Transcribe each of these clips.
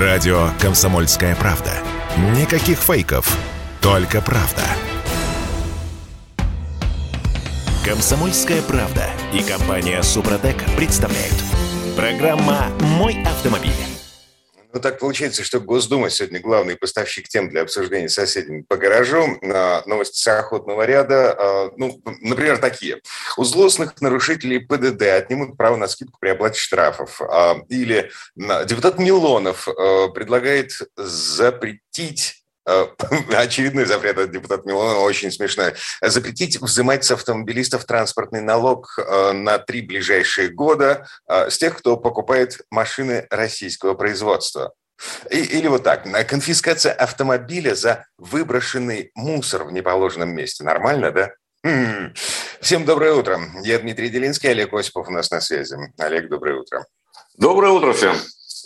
Радио «Комсомольская правда». Никаких фейков, только правда. «Комсомольская правда» и компания «Супротек» представляют. Программа «Мой автомобиль». Ну, так получается, что Госдума сегодня главный поставщик тем для обсуждения с соседями по гаражу. Новости с ряда, а, ну, например, такие. У злостных нарушителей ПДД отнимут право на скидку при оплате штрафов. А, или депутат Милонов а, предлагает запретить очередной запрет от депутата Милонова, очень смешной. Запретить взимать с автомобилистов транспортный налог на три ближайшие года с тех, кто покупает машины российского производства. Или вот так, конфискация автомобиля за выброшенный мусор в неположенном месте. Нормально, да? Всем доброе утро. Я Дмитрий Делинский, Олег Осипов у нас на связи. Олег, доброе утро. Доброе утро всем.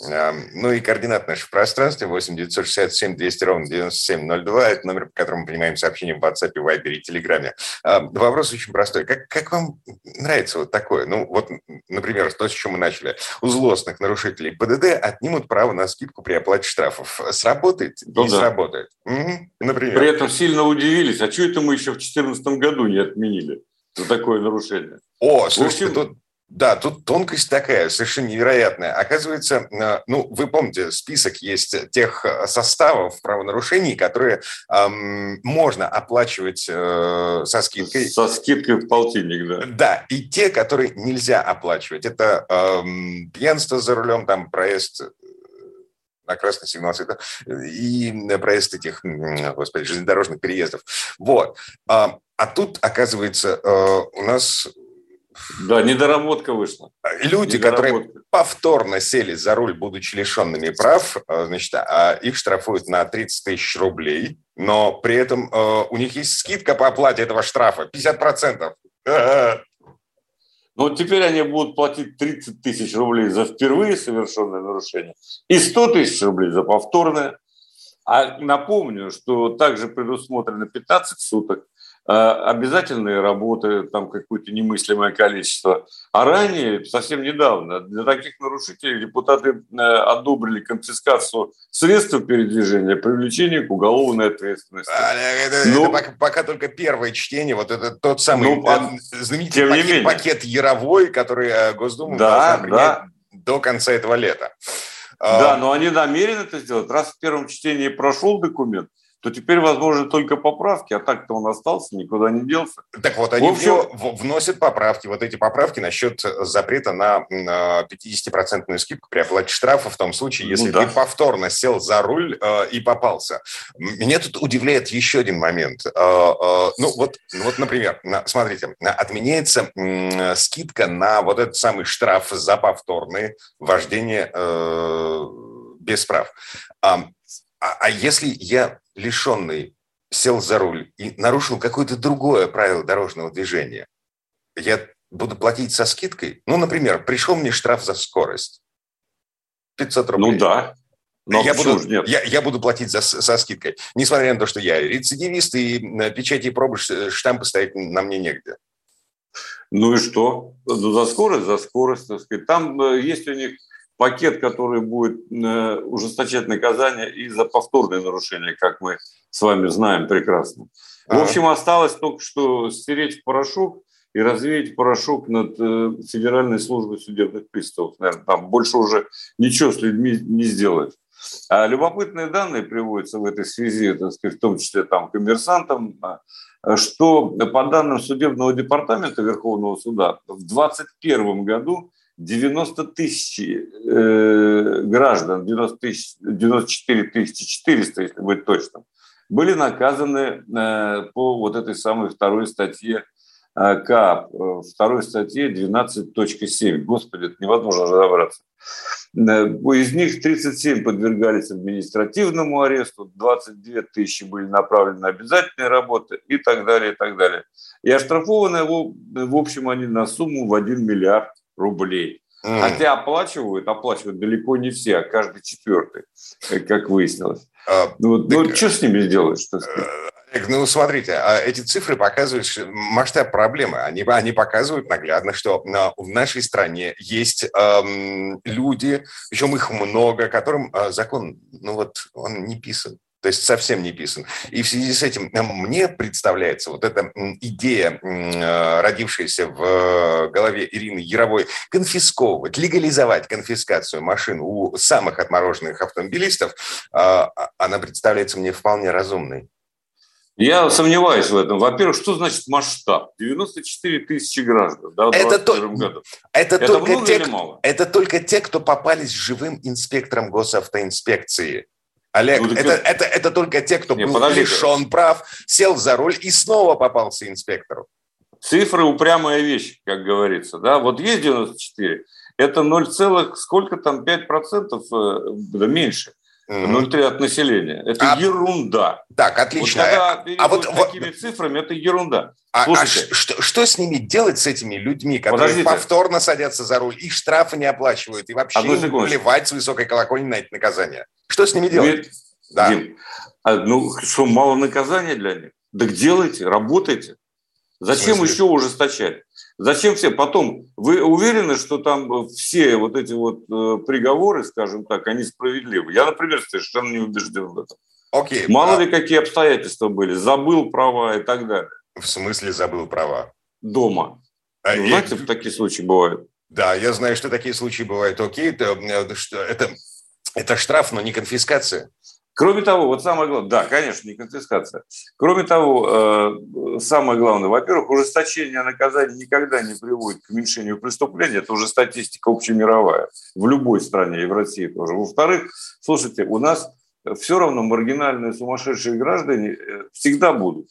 Ну и координат наших пространства 8 967 200 ровно 9702. Это номер, по которому мы принимаем сообщения в WhatsApp, Viber и Telegram. Вопрос очень простой. Как, как вам нравится вот такое? Ну вот, например, то, с чем мы начали. У злостных нарушителей ПДД отнимут право на скидку при оплате штрафов. Сработает? Ну, не да. сработает? Угу. Например. При этом сильно удивились. А что это мы еще в 2014 году не отменили за такое нарушение? О, слушайте, общем, тут да, тут тонкость такая, совершенно невероятная. Оказывается, э, ну, вы помните, список есть тех э, составов правонарушений, которые эм, можно оплачивать э, со скидкой. Со скидкой в полтинник, да. Да, и те, которые нельзя оплачивать. Это эм, пьянство за рулем, там проезд э, на красный сигнал света и проезд этих, господи, железнодорожных переездов. Вот. А, а тут, оказывается, у нас да, недоработка вышла. Люди, недоработка. которые повторно сели за руль, будучи лишенными прав, э, значит, а их штрафуют на 30 тысяч рублей, но при этом э, у них есть скидка по оплате этого штрафа 50%. Ну, теперь они будут платить 30 тысяч рублей за впервые совершенное нарушение и 100 тысяч рублей за повторное. А напомню, что также предусмотрено 15 суток обязательные работы, там какое-то немыслимое количество. А ранее, совсем недавно, для таких нарушителей депутаты э, одобрили конфискацию средств передвижения, привлечение к уголовной ответственности. А, это, ну, это пока, пока только первое чтение, вот это тот самый ну, э, знаменитый пакет, пакет Яровой, который Госдума да, должна принять да. до конца этого лета. Да, но они намерены это сделать. Раз в первом чтении прошел документ, то теперь возможно только поправки, а так-то он остался, никуда не делся. Так вот, они общем... вносят поправки. Вот эти поправки насчет запрета на 50% скидку при оплате штрафа в том случае, ну если ну, да. ты повторно сел за руль э, и попался. Меня тут удивляет еще один момент. Э, э, ну вот, вот, например, смотрите, отменяется э, скидка на вот этот самый штраф за повторное вождение э, без прав. А, а если я лишенный сел за руль и нарушил какое-то другое правило дорожного движения, я буду платить со скидкой? Ну, например, пришел мне штраф за скорость. 500 рублей. Ну да. Но я, буду, нет? Я, я буду платить за, со скидкой. Несмотря на то, что я рецидивист, и печати и пробы штампы ставить на мне негде. Ну и что? Ну, за скорость, за скорость, так сказать. Там э, есть у них пакет, который будет э, ужесточать наказание и за повторные нарушения, как мы с вами знаем прекрасно. В общем, осталось только что стереть порошок и развеять порошок над э, Федеральной службой судебных приставов. Наверное, там больше уже ничего с людьми не сделать. А любопытные данные приводятся в этой связи, так сказать, в том числе там коммерсантам, что по данным судебного департамента Верховного суда в 2021 году 90 тысяч э, граждан, 90 тысяч, 94 тысячи 400, если быть точным, были наказаны э, по вот этой самой второй статье э, КАП, э, второй статье 12.7. Господи, это невозможно разобраться. Э, из них 37 подвергались административному аресту, 22 тысячи были направлены на обязательные работы и так далее, и так далее. И оштрафованы, в общем, они на сумму в 1 миллиард рублей. Mm. Хотя оплачивают, оплачивают далеко не все, а каждый четвертый, как выяснилось. А, ну, так, ну что с ними сделаешь? Что э, Ну, смотрите, а эти цифры показывают масштаб проблемы. Они, они показывают наглядно, что в нашей стране есть эм, люди, причем их много, которым э, закон, ну вот, он не писан. То есть совсем не писан. И в связи с этим э, мне представляется вот эта идея, э, родившаяся в голове Ирины Яровой, конфисковывать, легализовать конфискацию машин у самых отмороженных автомобилистов, она представляется мне вполне разумной. Я сомневаюсь в этом. Во-первых, что значит масштаб? 94 тысячи граждан да, в это, то, году. Это, это только много те, или мало? Это только те, кто попались живым инспектором госавтоинспекции. Олег, ну, это, это, это только те, кто не, был подождите. лишен прав, сел за руль и снова попался инспектору. Цифры упрямая вещь, как говорится. Да? Вот есть 94, это 0, сколько там, 5% э, да меньше. 0,3 от населения. Это а, ерунда. Так, отлично. Вот когда а вот такими вот, цифрами, это ерунда. А, а что, что с ними делать, с этими людьми, которые Подождите. повторно садятся за руль, и штрафы не оплачивают, и вообще плевать с высокой колокольни на эти наказания? Что с ними делать? Да. Дим, а, ну, что, мало наказания для них? Так делайте, работайте. Зачем еще ужесточать? Зачем все? Потом, вы уверены, что там все вот эти вот э, приговоры, скажем так, они справедливы? Я, например, совершенно не убежден в этом. Окей. Мало а... ли какие обстоятельства были. Забыл права и так далее. В смысле забыл права? Дома. А, ну, знаете, и... такие случаи бывают. Да, я знаю, что такие случаи бывают. Окей, это, э, это, это штраф, но не конфискация. Кроме того, вот самое главное, да, конечно, не конфискация. Кроме того, э, самое главное, во-первых, ужесточение наказаний никогда не приводит к уменьшению преступления. Это уже статистика общемировая в любой стране и в России тоже. Во-вторых, слушайте, у нас все равно маргинальные сумасшедшие граждане э, всегда будут.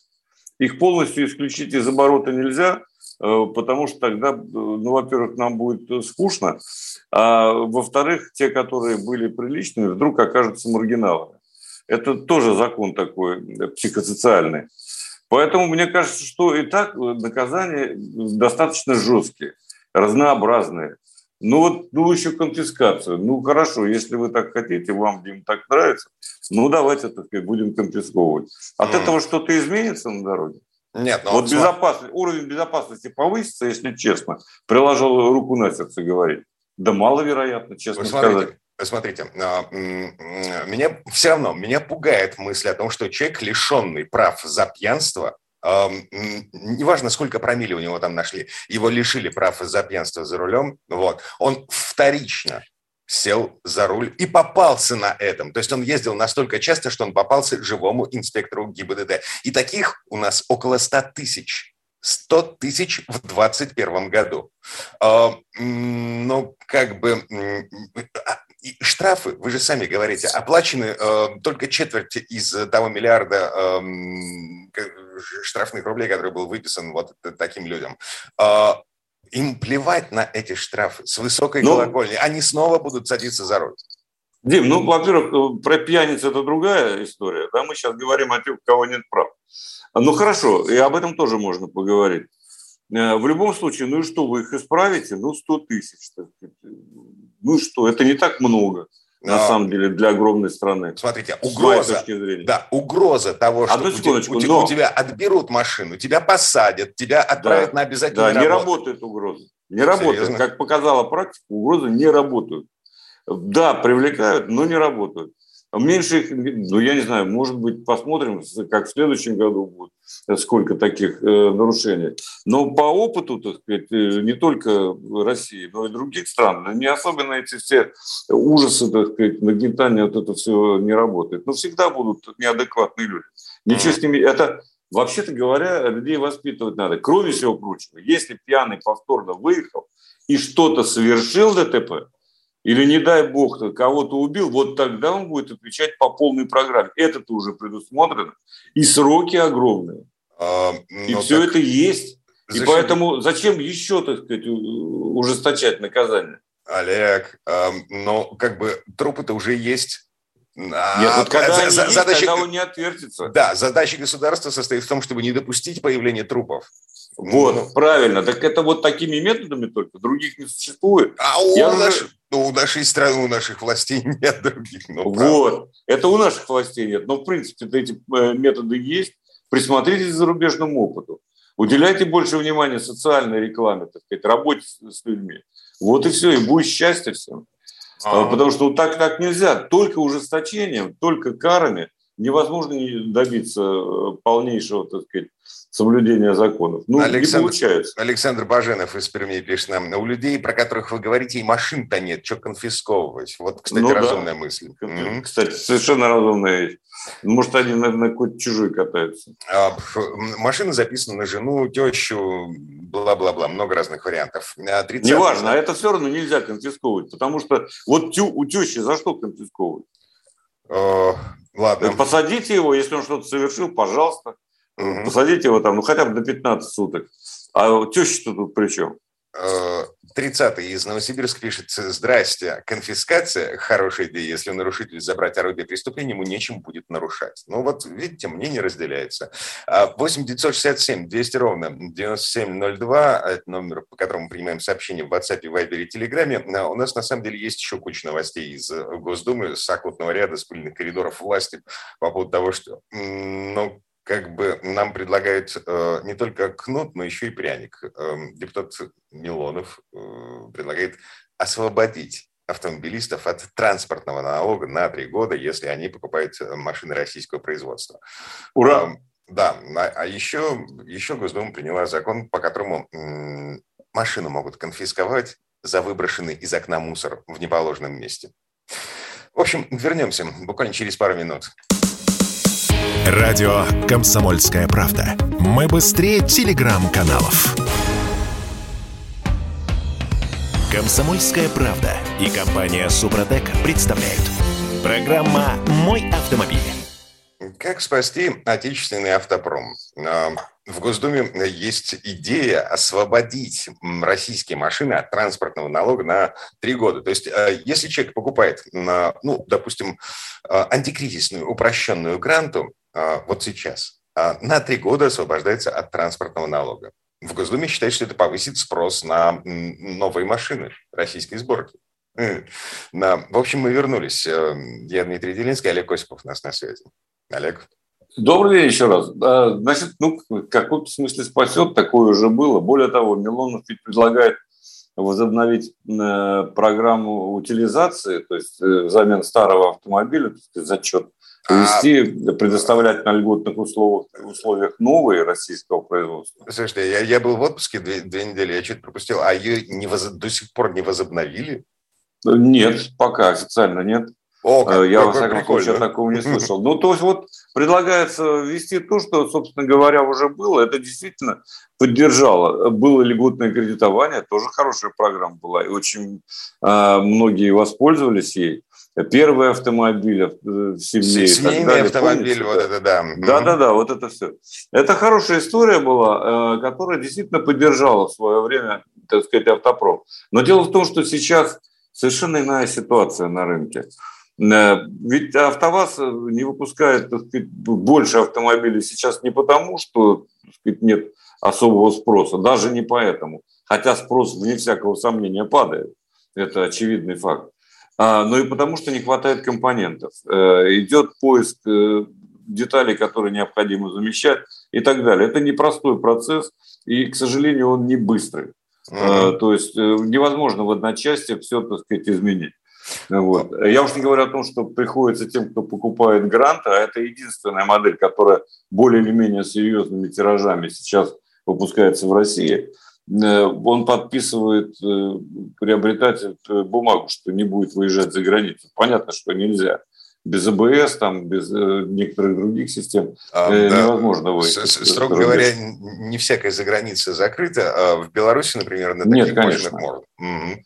Их полностью исключить из оборота нельзя, э, потому что тогда, ну, во-первых, нам будет скучно, а во-вторых, те, которые были приличными, вдруг окажутся маргиналами. Это тоже закон такой психосоциальный. Поэтому мне кажется, что и так наказания достаточно жесткие, разнообразные. Ну вот, ну еще конфискацию. Ну хорошо, если вы так хотите, вам, Дим, так нравится, ну давайте, так сказать, будем конфисковывать. От mm. этого что-то изменится на дороге? Нет, но вот безопасность, уровень безопасности повысится, если честно, приложил руку на сердце говорить. Да маловероятно, честно Вы сказать. Смотрите, а, меня все равно, меня пугает мысль о том, что человек, лишенный прав за пьянство, неважно, сколько промили у него там нашли, его лишили прав за пьянство за рулем, вот, он вторично сел за руль и попался на этом. То есть он ездил настолько часто, что он попался живому инспектору ГИБДД. И таких у нас около 100 тысяч. 100 тысяч в 2021 году. А, ну, как бы а, и штрафы, вы же сами говорите, оплачены э, только четверть из того миллиарда э, штрафных рублей, который был выписан вот таким людям. Э, им плевать на эти штрафы с высокой ну, колокольни. Они снова будут садиться за руль. Дим, ну, во-первых, э, про пьяниц это другая история. Да, мы сейчас говорим о тех, у кого нет прав. Ну, хорошо, и об этом тоже можно поговорить. Э, в любом случае, ну и что, вы их исправите? Ну, 100 тысяч. Ну что, это не так много. На а, самом деле, для огромной страны. Смотрите, угроза, да, угроза того, что у тебя, у, но... у тебя отберут машину, тебя посадят, тебя отправят да, на обязательную Да, работу. не работает угроза. Не работает. Серьезно? Как показала практика, угрозы не работают. Да, привлекают, но не работают. Меньше их, ну, я не знаю, может быть, посмотрим, как в следующем году будет, сколько таких э, нарушений. Но по опыту, так сказать, э, не только России, но и других стран, не особенно эти все ужасы, так сказать, нагнетание, вот это все не работает. Но всегда будут неадекватные люди. Ничего с ними, это Вообще-то говоря, людей воспитывать надо. Кроме всего прочего, если пьяный повторно выехал и что-то совершил ДТП, или, не дай бог, кого-то убил, вот тогда он будет отвечать по полной программе. Это-то уже предусмотрено. И сроки огромные. А, и ну, все это есть. Зачем? И поэтому зачем еще, так сказать, ужесточать наказание? Олег, э, ну, как бы трупы-то уже есть. А, Нет, вот когда, за, за, есть, задача, тогда он не отвертится. Да, задача государства состоит в том, чтобы не допустить появления трупов. Вот, ну, правильно. Так это вот такими методами только, других не существует. А у Я наш... уже... Ну, у нашей страны, у наших властей нет других. Ну, вот. Это у наших властей нет. Но, в принципе, эти э, методы есть. присмотритесь к зарубежному опыту. Уделяйте больше внимания социальной рекламе, так сказать, работе с людьми. Вот и все, и будет счастье всем. А. Потому что вот так, так нельзя. Только ужесточением, только карами невозможно добиться э, полнейшего, так сказать, соблюдения законов. Ну, Александр, не получается. Александр Баженов из Перми пишет нам, у людей, про которых вы говорите, и машин-то нет, что конфисковывать? Вот, кстати, ну, разумная да. мысль. Кстати, совершенно разумная вещь. Может, они на, на какой-то чужой катаются. А, машина записана на жену, тещу, бла-бла-бла, много разных вариантов. 30... Неважно, а это все равно нельзя конфисковывать, потому что вот тю, у тещи за что конфисковывать? О, ладно. Посадите его, если он что-то совершил, пожалуйста. Угу. Посадите его там, ну, хотя бы до 15 суток. А теща-то тут при чем? 30-й э, из Новосибирска пишет, здрасте, конфискация – хорошая идея, если нарушитель забрать орудие преступления, ему нечем будет нарушать. Ну вот, видите, мнение разделяется. 8 967 200 ровно 9702, это номер, по которому мы принимаем сообщения в WhatsApp, Viber и Telegram. А у нас на самом деле есть еще куча новостей из Госдумы, с окутного ряда, с пыльных коридоров власти по поводу того, что ну, как бы нам предлагают э, не только кнут, но еще и пряник. Э, депутат Милонов э, предлагает освободить автомобилистов от транспортного налога на три года, если они покупают э, машины российского производства. Ура! Э, да, а, еще, еще Госдума приняла закон, по которому э, машину могут конфисковать за выброшенный из окна мусор в неположенном месте. В общем, вернемся буквально через пару минут. Радио «Комсомольская правда». Мы быстрее телеграм-каналов. «Комсомольская правда» и компания «Супротек» представляют. Программа «Мой автомобиль». Как спасти отечественный автопром? А, в Госдуме есть идея освободить российские машины от транспортного налога на три года. То есть, а, если человек покупает, на, ну, допустим, а, антикризисную упрощенную гранту, а, вот сейчас, а, на три года освобождается от транспортного налога. В Госдуме считают, что это повысит спрос на новые машины российской сборки. На... В общем, мы вернулись. Э, я Дмитрий Делинский, Олег Осипов у нас на связи. Олег. Добрый день еще раз. Значит, ну, в каком-то смысле спасет, такое уже было. Более того, Милонов ведь предлагает возобновить э, программу утилизации, то есть э, взамен старого автомобиля, то есть зачет Вести, предоставлять на льготных условиях, условиях новые российского производства. Слушайте, я, я был в отпуске две, две недели, я что-то пропустил, а ее не воз, до сих пор не возобновили? Нет, пока официально нет. О, как, э, я, во всяком случае, о таком не слышал. Ну, то есть вот предлагается ввести то, что, собственно говоря, уже было. Это действительно поддержало. Было льготное кредитование, тоже хорошая программа была, и очень э, многие воспользовались ей первый автомобиль э, в семье. Семейный автомобиль, Помните, вот это да. Да-да-да, вот это все. Это хорошая история была, э, которая действительно поддержала в свое время, так сказать, автопром. Но дело в том, что сейчас совершенно иная ситуация на рынке. Э, ведь АвтоВАЗ не выпускает так сказать, больше автомобилей сейчас не потому, что так сказать, нет особого спроса, даже не поэтому. Хотя спрос, вне всякого сомнения, падает. Это очевидный факт. А, но и потому, что не хватает компонентов. Э, идет поиск э, деталей, которые необходимо замещать и так далее. Это непростой процесс, и, к сожалению, он не быстрый. Mm-hmm. То есть невозможно в одночасье все, так сказать, изменить. Вот. Я уж не говорю о том, что приходится тем, кто покупает гранты, а это единственная модель, которая более или менее серьезными тиражами сейчас выпускается в России – он подписывает, э, приобретатель, э, бумагу, что не будет выезжать за границу. Понятно, что нельзя. Без АБС, там, без некоторых других систем а, невозможно да. выехать. Строго говоря, не всякая заграница закрыта. А в Беларуси, например, на таких Нет, конечно. можно. Угу.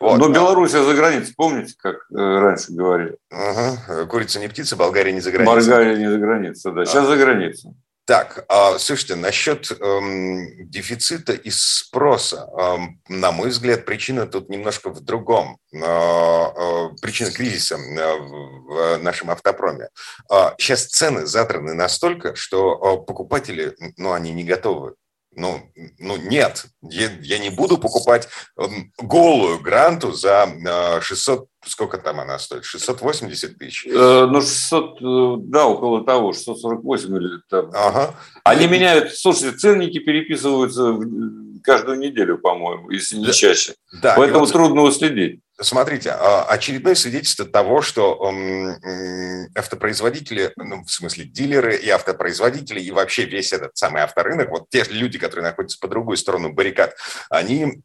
Вот. Но Белоруссия за границей, помните, как раньше говорили? Угу. Курица не птица, Болгария не за границей. Болгария не за границей, да. Сейчас а. за границей. Так, а, слушайте, насчет эм, дефицита и спроса, эм, на мой взгляд, причина тут немножко в другом. Э, э, причина кризиса э, в нашем автопроме. Э, сейчас цены задраны настолько, что э, покупатели, ну, они не готовы Ну, ну нет, я, я не буду покупать эм, голую гранту за 600, э, сколько там она стоит, 680 тысяч? Э, ну, 600, э, да, около того, 648 или там. Ага. Они меняют, слушайте, ценники переписываются каждую неделю, по-моему, если не да, чаще. Да, Поэтому вот, трудно уследить. Смотрите, а, очередное свидетельство того, что автопроизводители, ну, в смысле дилеры и автопроизводители, и вообще весь этот самый авторынок, вот те люди, которые находятся по другую сторону баррикад, они,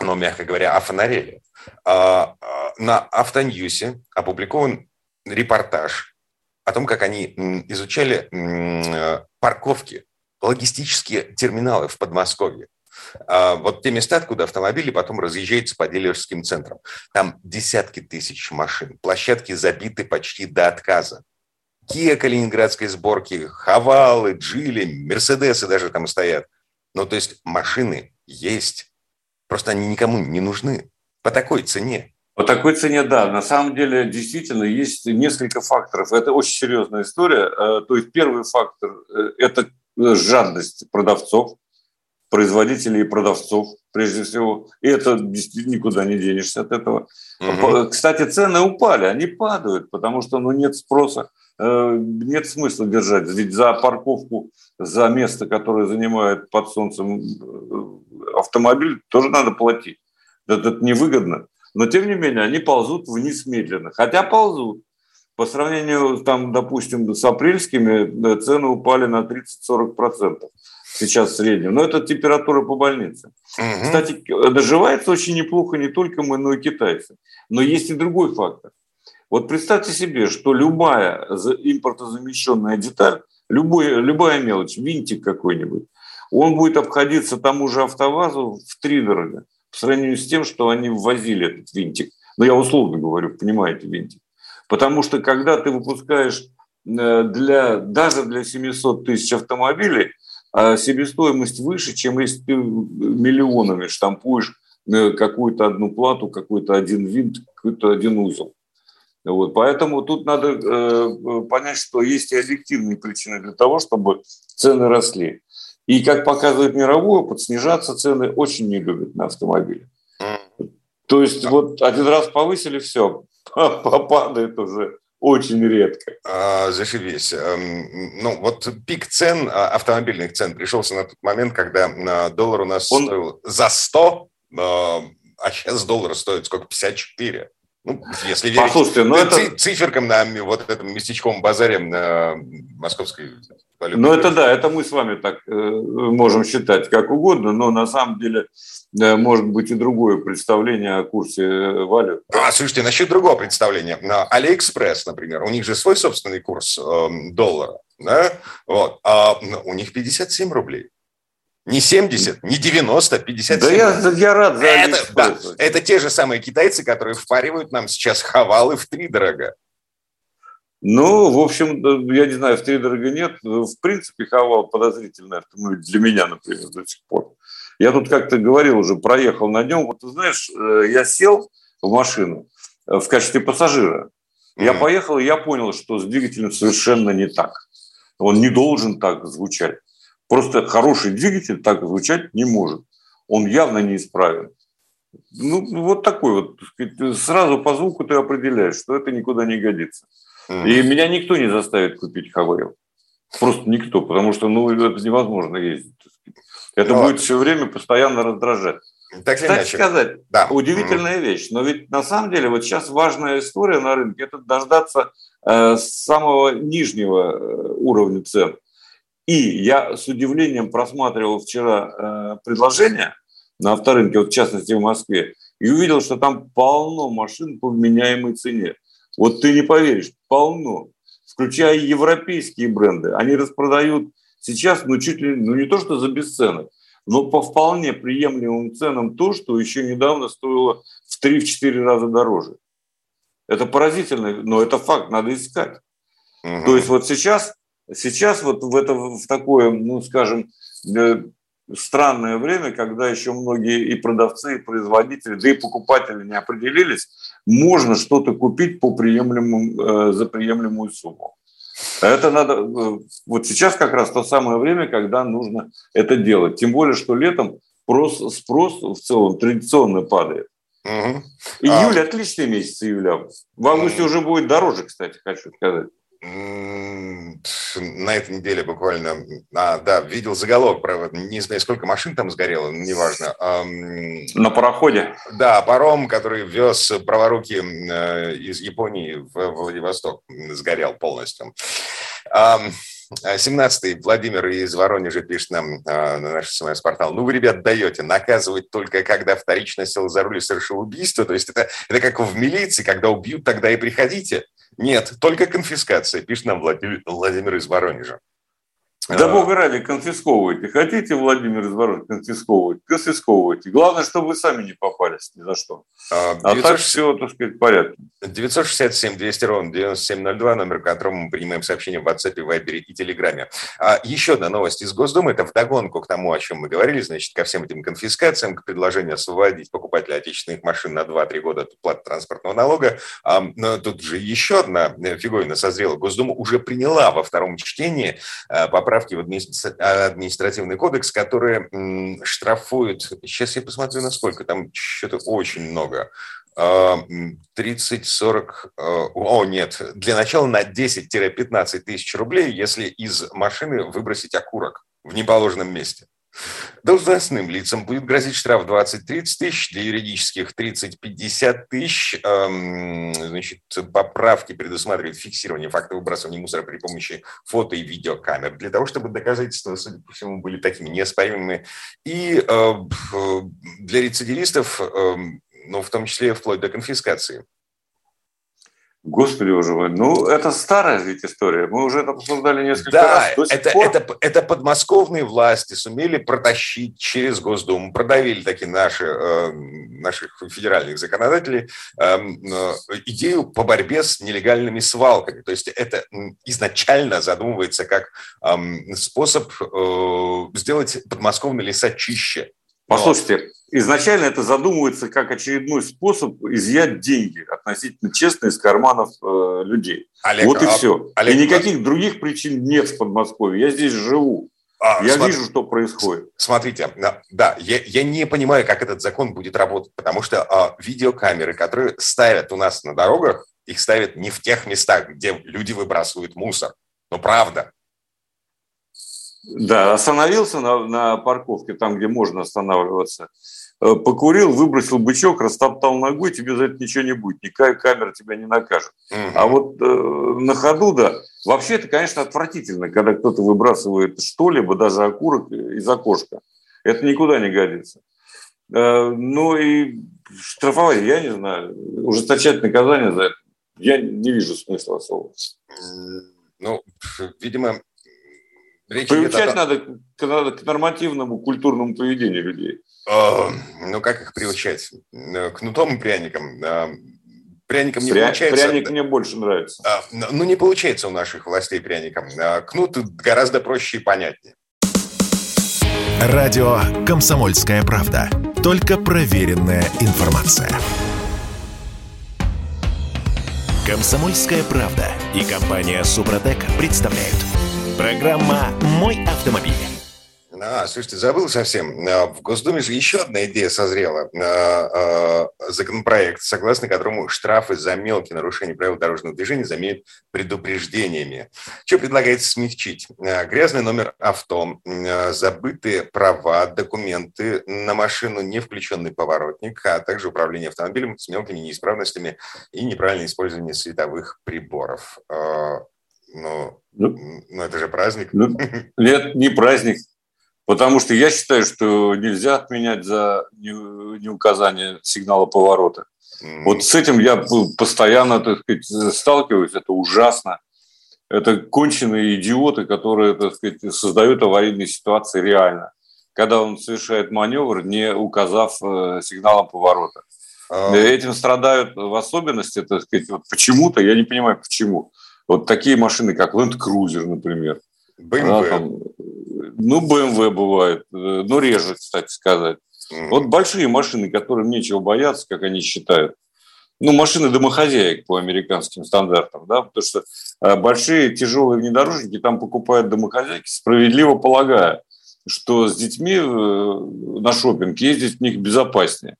ну, мягко говоря, офонарели. А, а, на Автоньюсе опубликован репортаж о том, как они изучали парковки, логистические терминалы в Подмосковье. А, вот те места, откуда автомобили потом разъезжаются по дилерским центрам. Там десятки тысяч машин, площадки забиты почти до отказа. Kia калининградской сборки, Хавалы, Джили, Мерседесы даже там стоят. Ну, то есть машины есть, просто они никому не нужны по такой цене. По такой цене, да. На самом деле, действительно, есть несколько факторов. Это очень серьезная история. Э, то есть первый фактор э, – это жадность продавцов производителей и продавцов, прежде всего. И это никуда не денешься от этого. Угу. Кстати, цены упали, они падают, потому что ну, нет спроса, э, нет смысла держать. Ведь за парковку, за место, которое занимает под солнцем э, автомобиль, тоже надо платить. Это, это невыгодно. Но, тем не менее, они ползут вниз медленно. Хотя ползут. По сравнению, там, допустим, с апрельскими э, цены упали на 30-40% сейчас в среднем. Но это температура по больнице. Угу. Кстати, доживается очень неплохо не только мы, но и китайцы. Но есть и другой фактор. Вот представьте себе, что любая импортозамещенная деталь, любой, любая мелочь, винтик какой-нибудь, он будет обходиться тому же автовазу в три дорого по сравнению с тем, что они ввозили этот винтик. Но я условно говорю, понимаете, винтик. Потому что когда ты выпускаешь э, для, даже для 700 тысяч автомобилей себестоимость выше, чем если ты миллионами штампуешь э, какую-то одну плату, какой-то один винт, какой-то один узел. Вот, поэтому тут надо э, понять, что есть и объективные причины для того, чтобы цены росли. И, как показывает мировой опыт, снижаться цены очень не любят на автомобили. То есть вот один раз повысили, все, попадает уже очень редко. А, зашибись. Эм, ну, вот пик цен, а, автомобильных цен, пришелся на тот момент, когда доллар у нас Он... стоил за 100, а сейчас доллар стоит сколько? 54. Ну, если верить Послушайте, ну это... циферкам на вот этом местечковом базаре на московской ну, это да, это мы с вами так э, можем считать как угодно, но на самом деле может быть и другое представление о курсе э, валют. А, слушайте, насчет другого представления. На Алиэкспресс, например, у них же свой собственный курс э, доллара, да? Вот. А у них 57 рублей. Не 70, не 90, 57. Да я, я рад за это, да, это те же самые китайцы, которые впаривают нам сейчас хавалы в три дорога. Ну, в общем, я не знаю, в три дорого нет. В принципе, Хавал подозрительный автомобиль для меня, например, до сих пор. Я тут как-то говорил уже, проехал на нем. Вот ты знаешь, э, я сел в машину э, в качестве пассажира. Я поехал, и я понял, что с двигателем совершенно не так. Он не должен так звучать. Просто хороший двигатель так звучать не может. Он явно неисправен. Ну, вот такой вот. Сразу по звуку ты определяешь, что это никуда не годится. И меня никто не заставит купить Хавейл. Просто никто, потому что ну, это невозможно ездить. Это ну, будет все время постоянно раздражать. Так Кстати иначе. сказать, да. удивительная mm вещь, но ведь на самом деле вот сейчас важная история на рынке – это дождаться э, самого нижнего э, уровня цен. И я с удивлением просматривал вчера э, предложения на авторынке, вот в частности в Москве, и увидел, что там полно машин по вменяемой цене. Вот ты не поверишь, полно, включая европейские бренды. Они распродают сейчас, ну, чуть ли, ну, не то что за бесценок, но по вполне приемлемым ценам то, что еще недавно стоило в 3-4 раза дороже. Это поразительно, но это факт, надо искать. Угу. То есть вот сейчас, сейчас вот в, это, в такое, ну, скажем, э, странное время, когда еще многие и продавцы, и производители, да и покупатели не определились, можно что-то купить по приемлемым, э, за приемлемую сумму. Это надо... Э, вот сейчас как раз то самое время, когда нужно это делать. Тем более, что летом спрос, спрос в целом традиционно падает. Угу. Июль а... отличный месяц, июля. В августе уже будет дороже, кстати, хочу сказать на этой неделе буквально, а, да, видел заголовок, про, не знаю, сколько машин там сгорело, неважно. На пароходе? Да, паром, который вез праворуки э, из Японии в Владивосток, сгорел полностью. 17-й Владимир из Воронежа пишет нам а, на наш СМС-портал. Ну, вы, ребят, даете. Наказывать только, когда вторично сел за руль и совершил убийство. То есть это, это как в милиции, когда убьют, тогда и приходите. Нет, только конфискация, пишет нам Владимир из Воронежа. Да а... бога ради, конфисковывайте. Хотите, Владимир Изваров, конфисковывать? Конфисковывайте. Главное, чтобы вы сами не попались ни за что. А, 900... а так все, так сказать, в порядке. 967 200 ровно 9702, номер, которому мы принимаем сообщения в WhatsApp, Viber и Телеграме. А, еще одна новость из Госдумы. Это вдогонку к тому, о чем мы говорили, значит, ко всем этим конфискациям, к предложению освободить покупателя отечественных машин на 2-3 года от платы транспортного налога. А, но тут же еще одна фиговина созрела. Госдума уже приняла во втором чтении а, поправку поправки в административный кодекс, которые штрафуют, сейчас я посмотрю, насколько, там что-то очень много, 30, 40, о нет, для начала на 10-15 тысяч рублей, если из машины выбросить окурок в неположенном месте. Должностным лицам будет грозить штраф 20-30 тысяч, для юридических 30-50 тысяч. Значит, поправки предусматривают фиксирование факта выбрасывания мусора при помощи фото- и видеокамер, для того, чтобы доказательства, судя по всему, были такими неоспоримыми. И э, для рецидивистов, ну, в том числе вплоть до конфискации. Господи, боже мой, ну это старая ведь история. Мы уже это обсуждали несколько да, раз. Да, это, пор... это, это подмосковные власти сумели протащить через Госдуму, продавили такие наши, э, наших федеральных законодателей э, э, идею по борьбе с нелегальными свалками. То есть это изначально задумывается как э, способ э, сделать подмосковные леса чище. Послушайте, изначально это задумывается как очередной способ изъять деньги относительно честно из карманов э, людей. Олег, вот и а, все. Олег, и никаких а... других причин нет в Подмосковье. Я здесь живу. А, я смотри, вижу, что происходит. Смотрите, да, я, я не понимаю, как этот закон будет работать, потому что а, видеокамеры, которые ставят у нас на дорогах, их ставят не в тех местах, где люди выбрасывают мусор. Ну, правда. Да, остановился на, на парковке, там, где можно останавливаться, э, покурил, выбросил бычок, растоптал ногой, тебе за это ничего не будет, никакая камера тебя не накажет. Угу. А вот э, на ходу, да, вообще это, конечно, отвратительно, когда кто-то выбрасывает что-либо, даже окурок из окошка. Это никуда не годится. Э, ну и штрафовать, я не знаю, ужесточать наказание за это, я не вижу смысла особого. Ну, видимо, Речь Приучать надо, к, надо к нормативному культурному поведению людей. Э, ну, как их приучать? Э, кнутом и пряником. Э, пряником не Пря... получается. Пряник мне больше нравится. А, ну, не получается у наших властей пряником. Кнут гораздо проще и понятнее. Радио «Комсомольская правда». Только проверенная информация. «Комсомольская правда» и компания «Супротек» представляют – Программа «Мой автомобиль». А, слушайте, забыл совсем. А, в Госдуме же еще одна идея созрела. А, а, законопроект, согласно которому штрафы за мелкие нарушения правил дорожного движения заменят предупреждениями. Что предлагается смягчить? Грязный номер авто, забытые права, документы на машину, не включенный поворотник, а также управление автомобилем с мелкими неисправностями и неправильное использование световых приборов. Но, ну, ну, это же праздник. Ну, нет, не праздник. Потому что я считаю, что нельзя отменять за неуказание сигнала поворота. Mm-hmm. Вот с этим я постоянно так сказать, сталкиваюсь. Это ужасно. Это конченые идиоты, которые так сказать, создают аварийные ситуации реально. Когда он совершает маневр, не указав э, сигналом поворота. Uh-huh. Этим страдают в особенности, так сказать, вот почему-то, я не понимаю, почему. Вот такие машины, как Land Cruiser, например. BMW. Да, там, ну, BMW бывает, э, но реже, кстати сказать. Mm. Вот большие машины, которым нечего бояться, как они считают. ну, машины домохозяек по американским стандартам, да, потому что э, большие тяжелые внедорожники там покупают домохозяйки, справедливо полагая, что с детьми э, на шопинг ездить в них безопаснее.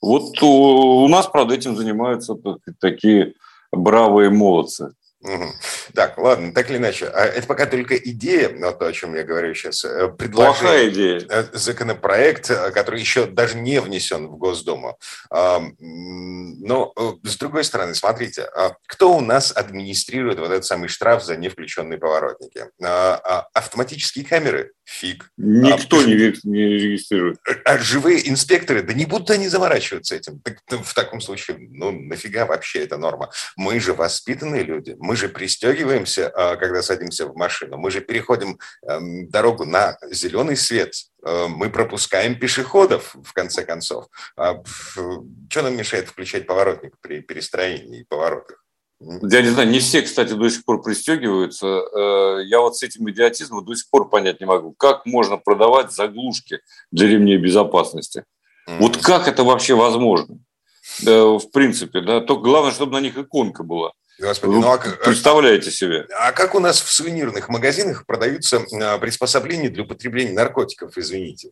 Вот у, у нас, правда, этим занимаются такие бравые молодцы. Угу. Так, ладно, так или иначе. А это пока только идея, но то, о чем я говорю сейчас. Э, Плохая идея. Э, законопроект, э, который еще даже не внесен в Госдуму. Но, с другой стороны, смотрите, а кто у нас администрирует вот этот самый штраф за невключенные поворотники? А, автоматические камеры? Фиг. Никто а, не, не регистрирует. А живые инспекторы? Да не будут они заморачиваться этим. Так, в таком случае, ну, нафига вообще эта норма? Мы же воспитанные люди, мы же пристегиваемся, а, когда садимся в машину, мы же переходим эм, дорогу на зеленый свет, э, мы пропускаем пешеходов, в конце концов. Что нам мешает включать поворотник при перестроении и поворотах? Я не знаю, не все, кстати, до сих пор пристегиваются. Э, я вот с этим идиотизмом до сих пор понять не могу. Как можно продавать заглушки для ремней безопасности? Mm-hmm. Вот как это вообще возможно? Э, в принципе, да. Только главное, чтобы на них иконка была. Господи, ну, а, представляете себе. А как у нас в сувенирных магазинах продаются а, приспособления для употребления наркотиков, извините?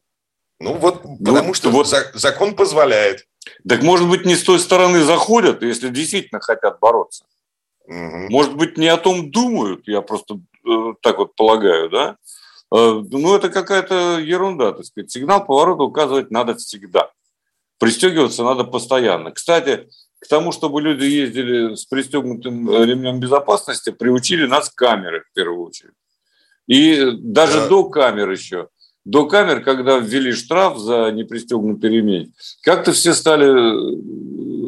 Ну вот, ну, потому что вот, закон позволяет. Так может быть не с той стороны заходят, если действительно хотят бороться. Угу. Может быть не о том думают, я просто э, так вот полагаю, да? Э, ну это какая-то ерунда, так сказать. Сигнал поворота указывать надо всегда. Пристегиваться надо постоянно. Кстати, к тому, чтобы люди ездили с пристегнутым э, ремнем безопасности, приучили нас камеры в первую очередь. И даже да. до камер еще. До камер, когда ввели штраф за непристегнутый ремень, как-то все стали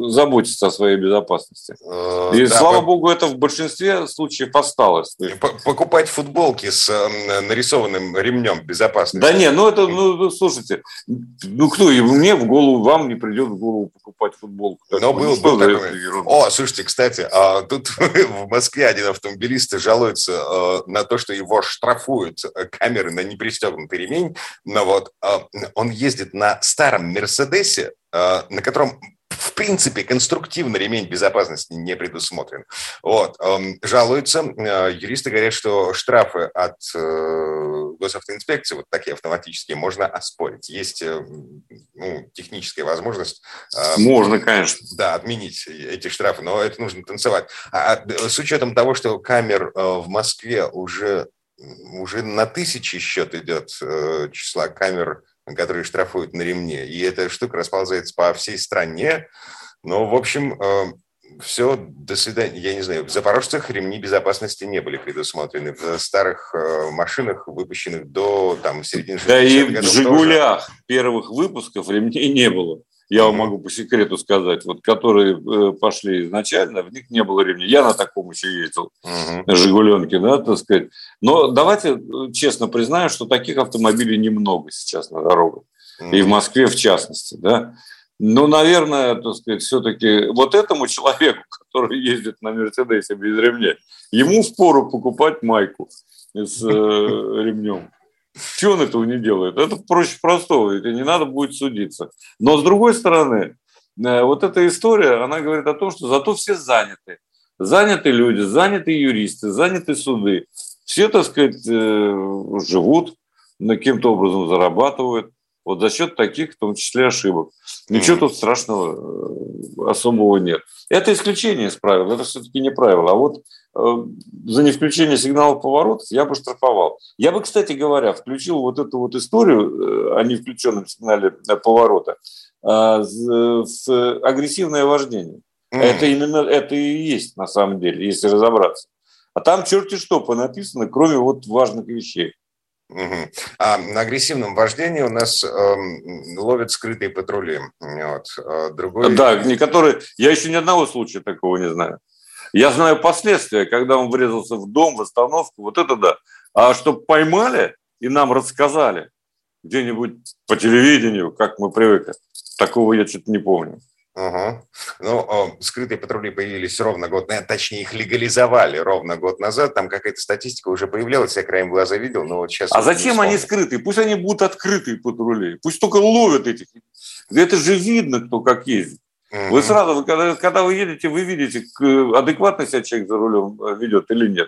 заботиться о своей безопасности. Э, И, да, слава по... богу, это в большинстве случаев осталось. Покупать футболки с э, нарисованным ремнем безопасности. Да не, ну это, ну, ну слушайте, ну кто, и мне в голову, вам не придет в голову покупать футболку. Но был, ну, был такой... О, слушайте, кстати, а, тут в Москве один автомобилист жалуется э, на то, что его штрафуют камеры на непристегнутый ремень, но вот он ездит на старом Мерседесе, на котором в принципе, конструктивно ремень безопасности не предусмотрен. Вот. Эм, жалуются, э, юристы говорят, что штрафы от э, госавтоинспекции, вот такие автоматические, можно оспорить. Есть э, ну, техническая возможность... Можно, конечно. Да, отменить эти штрафы, но это нужно танцевать. А, а с учетом того, что камер в Москве уже, уже на тысячи счет идет числа камер которые штрафуют на ремне. И эта штука расползается по всей стране. Но, в общем, э, все, до свидания. Я не знаю, в Запорожцах ремни безопасности не были предусмотрены. В старых э, машинах, выпущенных до там, середины 60-х Да и в «Жигулях» тоже. первых выпусков ремней не было я вам могу по секрету сказать, вот которые э, пошли изначально, в них не было ремней. Я на таком еще ездил, на «Жигуленке», да, так сказать. Но давайте э, честно признаем, что таких автомобилей немного сейчас на дорогах. Uh-huh. И в Москве в частности, да. Ну, наверное, так сказать, все-таки вот этому человеку, который ездит на Мерседесе без ремня, ему впору покупать майку с э, ремнем. Чего он этого не делает? Это проще простого, это не надо будет судиться. Но с другой стороны, э, вот эта история, она говорит о том, что зато все заняты. Заняты люди, заняты юристы, заняты суды. Все, так сказать, э, живут, каким-то образом зарабатывают. Вот за счет таких, в том числе, ошибок. Ничего mm-hmm. тут страшного э, особого нет. Это исключение из правил, это все-таки не правило. А вот э, за невключение сигнала поворотов я бы штрафовал. Я бы, кстати говоря, включил вот эту вот историю э, о невключенном сигнале поворота э, с агрессивное вождение. Mm-hmm. Это именно это и есть на самом деле, если разобраться. А там черти что понаписано, кроме вот важных вещей. Угу. А на агрессивном вождении у нас э, ловят скрытые патрули. Вот. А другой... Да, не которые... Я еще ни одного случая такого не знаю. Я знаю последствия, когда он врезался в дом, в остановку, вот это да. А чтобы поймали и нам рассказали где-нибудь по телевидению, как мы привыкли, такого я что-то не помню. Угу. Ну, скрытые патрули появились ровно год, точнее, их легализовали ровно год назад. Там какая-то статистика уже появлялась, я краем глаза видел, но вот сейчас... А зачем они скрытые? Пусть они будут открытые патрули, пусть только ловят этих. Это же видно, кто как ездит. Вы сразу, когда, когда вы едете, вы видите, адекватно себя человек за рулем э, ведет или нет.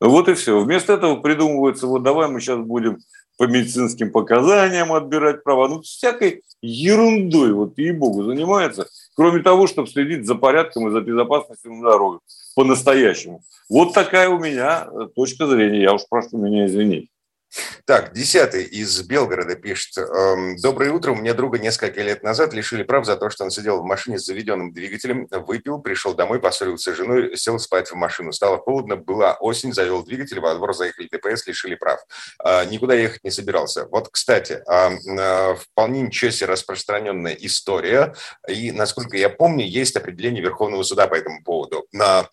Вот и все. Вместо этого придумывается, вот давай мы сейчас будем по медицинским показаниям отбирать права. Ну, всякой ерундой, вот ей-богу, занимается, кроме того, чтобы следить за порядком и за безопасностью на дороге по-настоящему. Вот такая у меня э, точка зрения. Я уж прошу меня извинить. Так, десятый из Белгорода пишет. «Эм, Доброе утро. У меня друга несколько лет назад лишили прав за то, что он сидел в машине с заведенным двигателем, выпил, пришел домой, поссорился с женой, сел спать в машину. Стало холодно, была осень, завел двигатель, во двор заехали ДПС, лишили прав. А, никуда ехать не собирался. Вот, кстати, а, а, вполне ничего себе распространенная история. И, насколько я помню, есть определение Верховного суда по этому поводу. На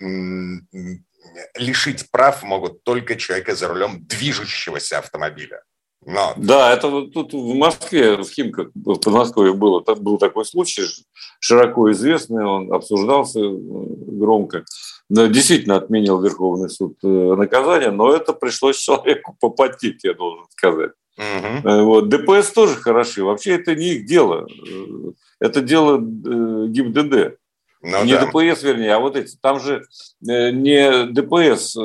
лишить прав могут только человека за рулем движущегося автомобиля. Но... Да, это вот тут в Москве, в Химках, в Подмосковье было, был такой случай, широко известный, он обсуждался э, громко. Действительно отменил Верховный суд э, наказание, но это пришлось человеку попотеть, я должен сказать. Угу. Вот. ДПС тоже хороши. Вообще это не их дело. Это дело ГИБДД. Ну, не да. ДПС, вернее, а вот эти. Там же э, не ДПС э,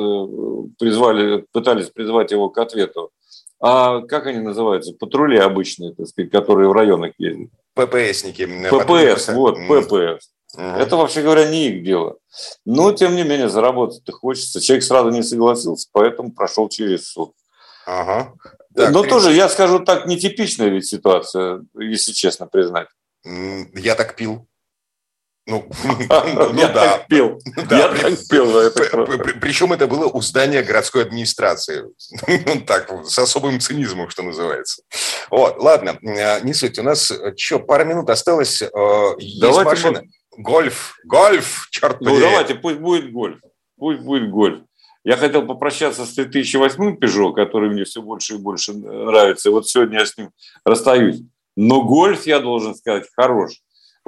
призвали, пытались призвать его к ответу, а как они называются? Патрули обычные, так сказать, которые в районах ездят. ППСники. ППС, вот, ППС. Угу. Это, вообще говоря, не их дело. Но, тем не менее, заработать-то хочется. Человек сразу не согласился, поэтому прошел через суд. Ага. Так, Но тоже, я скажу так, нетипичная ведь ситуация, если честно признать. Я так пил. Ну, ну я да. так пил. Да, я так пил. Это при, причем это было у здания городской администрации. Ну, так, с особым цинизмом, что называется. Вот, ладно, э, не суть. У нас, э, что, пара минут осталось. Э, есть давайте машина. Мы... Гольф, гольф, черт Ну, подери. давайте, пусть будет гольф. Пусть будет гольф. Я хотел попрощаться с 2008 Peugeot, который мне все больше и больше нравится. И вот сегодня я с ним расстаюсь. Но гольф, я должен сказать, хорош.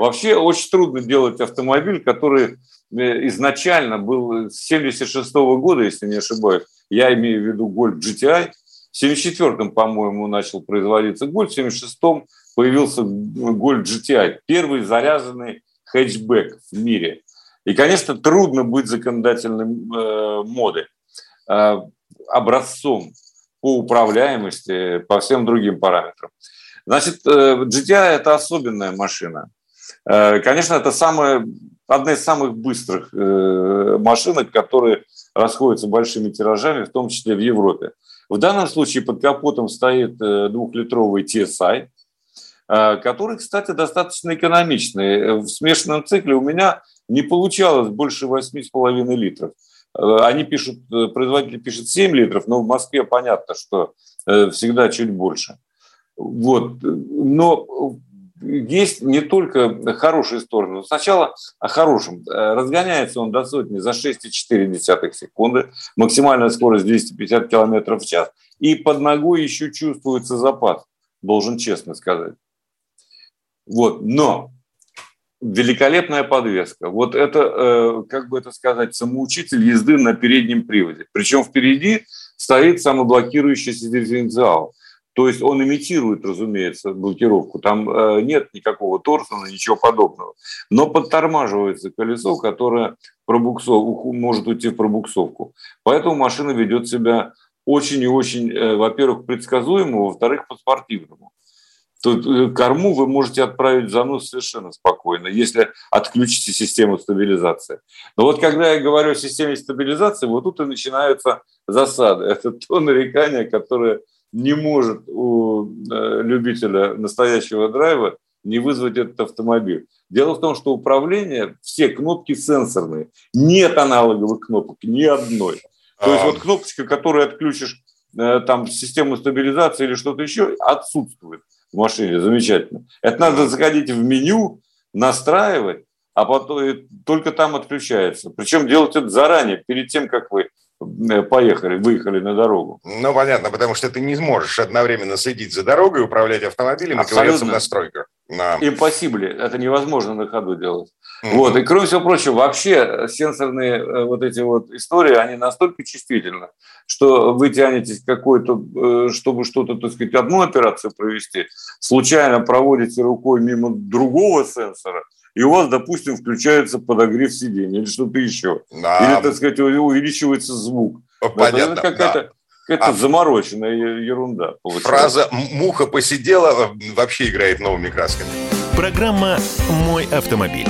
Вообще очень трудно делать автомобиль, который э, изначально был с 76 года, если не ошибаюсь. Я имею в виду Golf GTI. В 74-м, по-моему, начал производиться Golf, в 76-м появился Golf GTI. Первый заряженный хэтчбэк в мире. И, конечно, трудно быть законодательным э, моды, э, образцом по управляемости, по всем другим параметрам. Значит, э, GTI – это особенная машина. Э, конечно, это самая, одна из самых быстрых э, машинок, которые расходятся большими тиражами, в том числе в Европе. В данном случае под капотом стоит э, двухлитровый TSI, который, кстати, достаточно экономичный. В смешанном цикле у меня не получалось больше 8,5 литров. Они пишут, производитель пишет 7 литров, но в Москве понятно, что всегда чуть больше. Вот. Но есть не только хорошие стороны. Сначала о хорошем. Э, разгоняется он до сотни за 6,4 секунды, максимальная скорость 250 км в час. И под ногой еще чувствуется запас, должен честно сказать. Вот. Но великолепная подвеска. Вот это, э, как бы это сказать, самоучитель езды на переднем приводе. Причем впереди стоит самоблокирующийся дифференциал. То есть он имитирует, разумеется, блокировку. Там э, нет никакого торсона, ничего подобного. Но подтормаживается колесо, которое пробуксов, может уйти в пробуксовку. Поэтому машина ведет себя очень и очень, э, во-первых, предсказуемо, во-вторых, по-спортивному. Тут э, корму вы можете отправить занос совершенно спокойно, если отключите систему стабилизации. Но вот когда я говорю о системе стабилизации, вот тут и начинаются засады. Это то нарекание, которое не может у э, любителя настоящего драйва не вызвать этот автомобиль. Дело в том, что управление, все кнопки сенсорные. Нет аналоговых кнопок, ни одной. То есть вот кнопочка, которую отключишь э, там систему стабилизации или что-то еще, отсутствует в машине. Замечательно. Это надо заходить в меню, настраивать, а потом только там отключается. Причем делать это заранее, перед тем, как вы поехали, выехали на дорогу. Ну, понятно, потому что ты не сможешь одновременно следить за дорогой, управлять автомобилем Абсолютно. и ковыряться в настройках. Да. Impossible. Это невозможно на ходу делать. Mm-hmm. Вот. И кроме всего прочего, вообще сенсорные э, вот эти вот истории, они настолько чувствительны, что вы тянетесь какой-то, э, чтобы что-то, так сказать, одну операцию провести, случайно проводите рукой мимо другого сенсора, и у вас, допустим, включается подогрев сиденья или что-то еще. Да. Или, так сказать, увеличивается звук. Понятно. Это какая-то да. Это а замороченная ерунда. Получается. Фраза «муха посидела» вообще играет новыми красками. Программа «Мой автомобиль».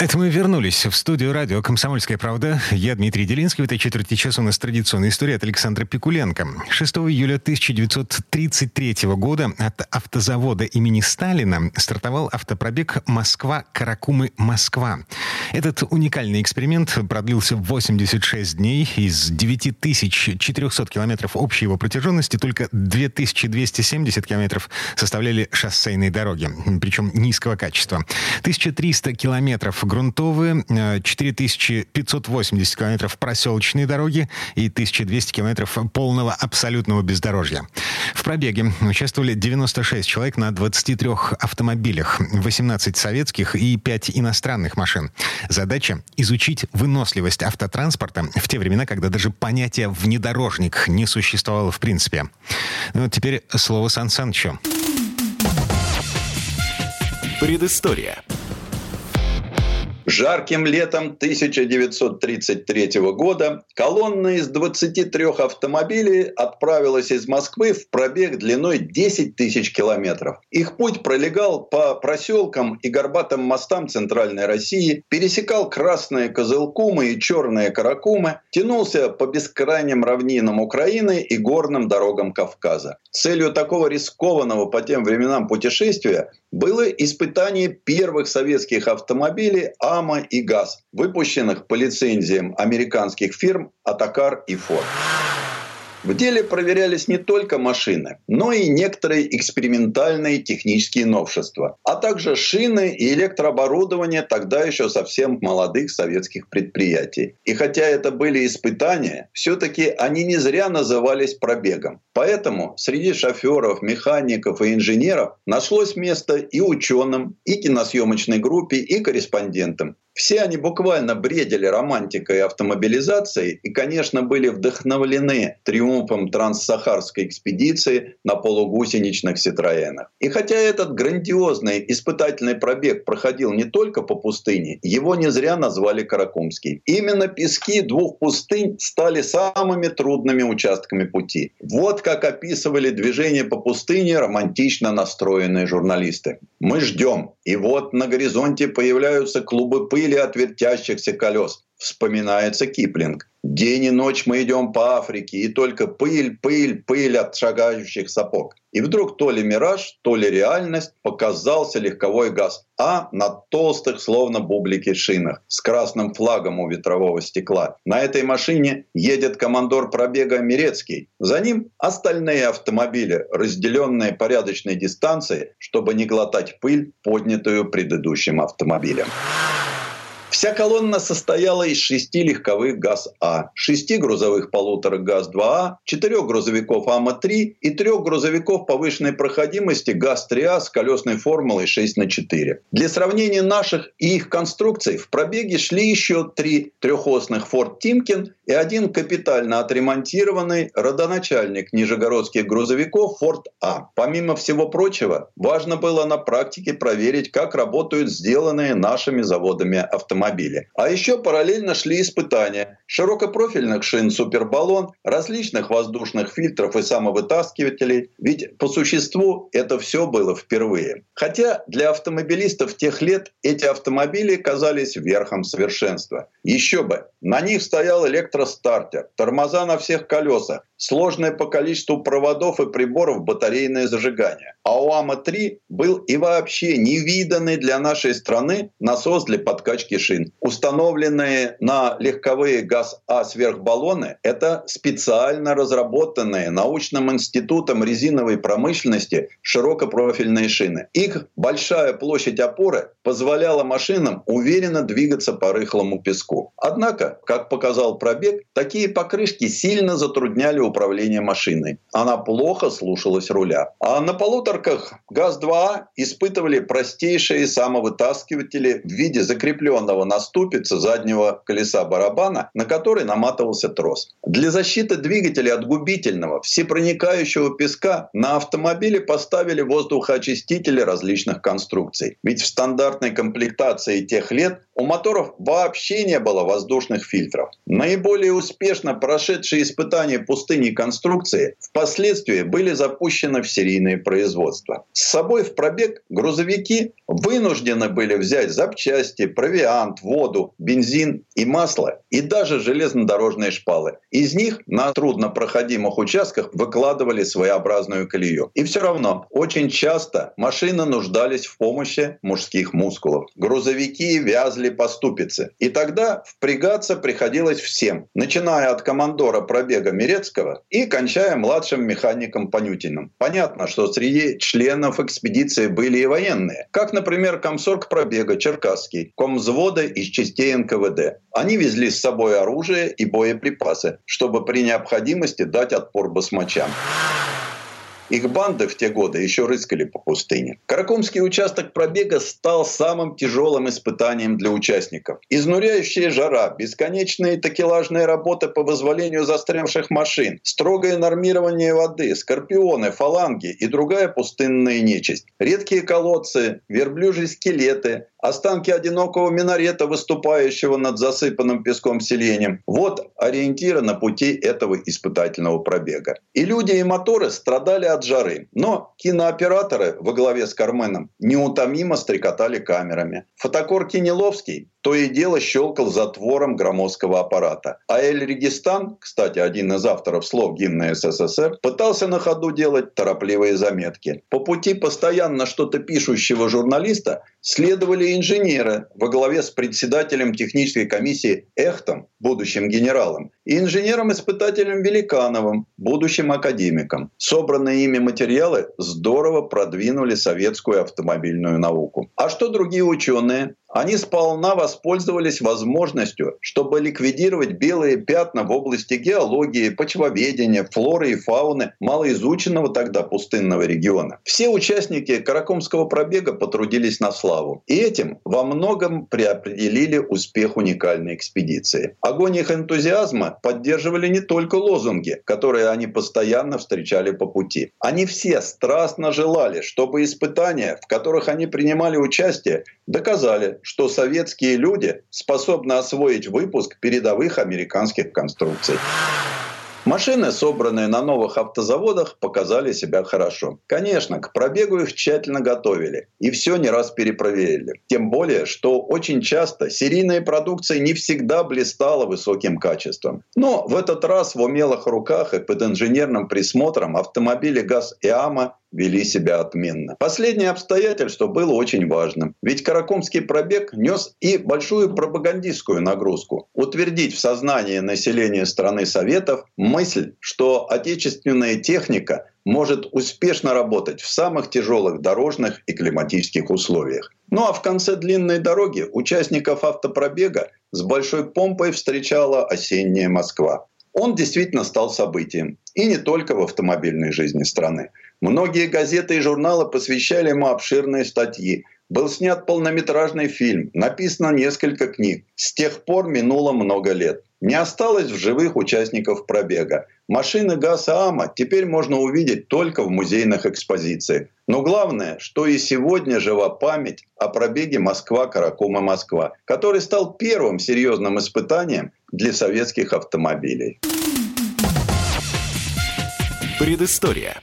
Это мы вернулись в студию радио «Комсомольская правда». Я Дмитрий Делинский. В этой четверти часа у нас традиционная история от Александра Пикуленко. 6 июля 1933 года от автозавода имени Сталина стартовал автопробег Москва-Каракумы-Москва. Этот уникальный эксперимент продлился 86 дней. Из 9400 километров общей его протяженности только 2270 километров составляли шоссейные дороги, причем низкого качества. 1300 километров грунтовые, 4580 э, километров проселочные дороги и 1200 километров полного абсолютного бездорожья. В пробеге участвовали 96 человек на 23 автомобилях, 18 советских и 5 иностранных машин. Задача — изучить выносливость автотранспорта в те времена, когда даже понятие «внедорожник» не существовало в принципе. Ну, теперь слово Сан Санычу. Предыстория. Жарким летом 1933 года колонна из 23 автомобилей отправилась из Москвы в пробег длиной 10 тысяч километров. Их путь пролегал по проселкам и горбатым мостам Центральной России, пересекал красные Козылкумы и черные Каракумы, тянулся по бескрайним равнинам Украины и горным дорогам Кавказа. Целью такого рискованного по тем временам путешествия было испытание первых советских автомобилей АМА и ГАЗ, выпущенных по лицензиям американских фирм «Атакар» и «Форд». В деле проверялись не только машины, но и некоторые экспериментальные технические новшества, а также шины и электрооборудование тогда еще совсем молодых советских предприятий. И хотя это были испытания, все-таки они не зря назывались пробегом. Поэтому среди шоферов, механиков и инженеров нашлось место и ученым, и киносъемочной группе, и корреспондентам. Все они буквально бредили романтикой автомобилизацией и, конечно, были вдохновлены триумфом транссахарской экспедиции на полугусеничных Ситроенах. И хотя этот грандиозный испытательный пробег проходил не только по пустыне, его не зря назвали Каракумский. Именно пески двух пустынь стали самыми трудными участками пути. Вот как описывали движение по пустыне романтично настроенные журналисты. Мы ждем, и вот на горизонте появляются клубы пыли пыли от вертящихся колес. Вспоминается Киплинг. День и ночь мы идем по Африке, и только пыль, пыль, пыль от шагающих сапог. И вдруг то ли мираж, то ли реальность показался легковой газ, а на толстых, словно бублики шинах, с красным флагом у ветрового стекла. На этой машине едет командор пробега Мирецкий. За ним остальные автомобили, разделенные порядочной дистанцией, чтобы не глотать пыль, поднятую предыдущим автомобилем. Вся колонна состояла из шести легковых ГАЗ-А, шести грузовых полуторок ГАЗ-2А, четырех грузовиков АМА-3 и трех грузовиков повышенной проходимости ГАЗ-3А с колесной формулой 6 на 4. Для сравнения наших и их конструкций в пробеге шли еще три трехосных Форд Тимкин и один капитально отремонтированный родоначальник нижегородских грузовиков Форд А. Помимо всего прочего, важно было на практике проверить, как работают сделанные нашими заводами автомобили автомобиле. А еще параллельно шли испытания широкопрофильных шин «Супербаллон», различных воздушных фильтров и самовытаскивателей. Ведь по существу это все было впервые. Хотя для автомобилистов тех лет эти автомобили казались верхом совершенства. Еще бы, на них стоял электростартер, тормоза на всех колесах, сложное по количеству проводов и приборов батарейное зажигание. А у АМА-3 был и вообще невиданный для нашей страны насос для подкачки шин. Установленные на легковые ГАЗ-А сверхбаллоны — это специально разработанные научным институтом резиновой промышленности широкопрофильные шины. Их большая площадь опоры позволяла машинам уверенно двигаться по рыхлому песку. Однако, как показал пробег, такие покрышки сильно затрудняли управление машиной. Она плохо слушалась руля. А на полуторках ГАЗ-2 испытывали простейшие самовытаскиватели в виде закрепленного на ступице заднего колеса барабана, на который наматывался трос. Для защиты двигателя от губительного, всепроникающего песка на автомобиле поставили воздухоочистители различных конструкций. Ведь в стандартной комплектации тех лет у моторов вообще не было воздушных фильтров. Наиболее успешно прошедшие испытания пустыни конструкции впоследствии были запущены в серийное производство. С собой в пробег грузовики вынуждены были взять запчасти, провиант, воду, бензин и масло, и даже железнодорожные шпалы. Из них на труднопроходимых участках выкладывали своеобразную колею. И все равно очень часто машины нуждались в помощи мужских мускулов. Грузовики вязли по ступице. И тогда впрягаться приходилось всем, начиная от командора пробега Мирецкого и кончая младшим механиком Понютиным. Понятно, что среди членов экспедиции были и военные, как, например, комсорг пробега Черкасский, комвзвода из частей НКВД. Они везли с собой оружие и боеприпасы, чтобы при необходимости дать отпор басмачам. Их банды в те годы еще рыскали по пустыне. Каракумский участок пробега стал самым тяжелым испытанием для участников. Изнуряющая жара, бесконечные такелажные работы по вызволению застрявших машин, строгое нормирование воды, скорпионы, фаланги и другая пустынная нечисть, редкие колодцы, верблюжьи скелеты, останки одинокого минарета, выступающего над засыпанным песком селением. Вот ориентиры на пути этого испытательного пробега. И люди, и моторы страдали от жары. Но кинооператоры во главе с Карменом неутомимо стрекотали камерами. Фотокор Кинеловский то и дело щелкал затвором громоздкого аппарата. А Эль-Регистан, кстати, один из авторов слов гимна СССР, пытался на ходу делать торопливые заметки. По пути постоянно что-то пишущего журналиста следовали инженеры во главе с председателем технической комиссии Эхтом, будущим генералом, и инженером-испытателем Великановым, будущим академиком. Собранные ими материалы здорово продвинули советскую автомобильную науку. А что другие ученые? Они сполна воспользовались возможностью, чтобы ликвидировать белые пятна в области геологии, почвоведения, флоры и фауны малоизученного тогда пустынного региона. Все участники Каракумского пробега потрудились на славу. И этим во многом преопределили успех уникальной экспедиции. Огонь их энтузиазма поддерживали не только лозунги, которые они постоянно встречали по пути. Они все страстно желали, чтобы испытания, в которых они принимали участие, доказали, что советские люди способны освоить выпуск передовых американских конструкций. Машины, собранные на новых автозаводах, показали себя хорошо. Конечно, к пробегу их тщательно готовили и все не раз перепроверили. Тем более, что очень часто серийная продукция не всегда блистала высоким качеством. Но в этот раз в умелых руках и под инженерным присмотром автомобили ГАЗ и АМА вели себя отменно. Последнее обстоятельство было очень важным, ведь Каракумский пробег нес и большую пропагандистскую нагрузку. Утвердить в сознании населения страны Советов мысль, что отечественная техника может успешно работать в самых тяжелых дорожных и климатических условиях. Ну а в конце длинной дороги участников автопробега с большой помпой встречала осенняя Москва. Он действительно стал событием. И не только в автомобильной жизни страны. Многие газеты и журналы посвящали ему обширные статьи. Был снят полнометражный фильм, написано несколько книг. С тех пор минуло много лет. Не осталось в живых участников пробега. Машины ГАЗа АМА теперь можно увидеть только в музейных экспозициях. Но главное, что и сегодня жива память о пробеге Москва-Каракума-Москва, который стал первым серьезным испытанием для советских автомобилей. Предыстория.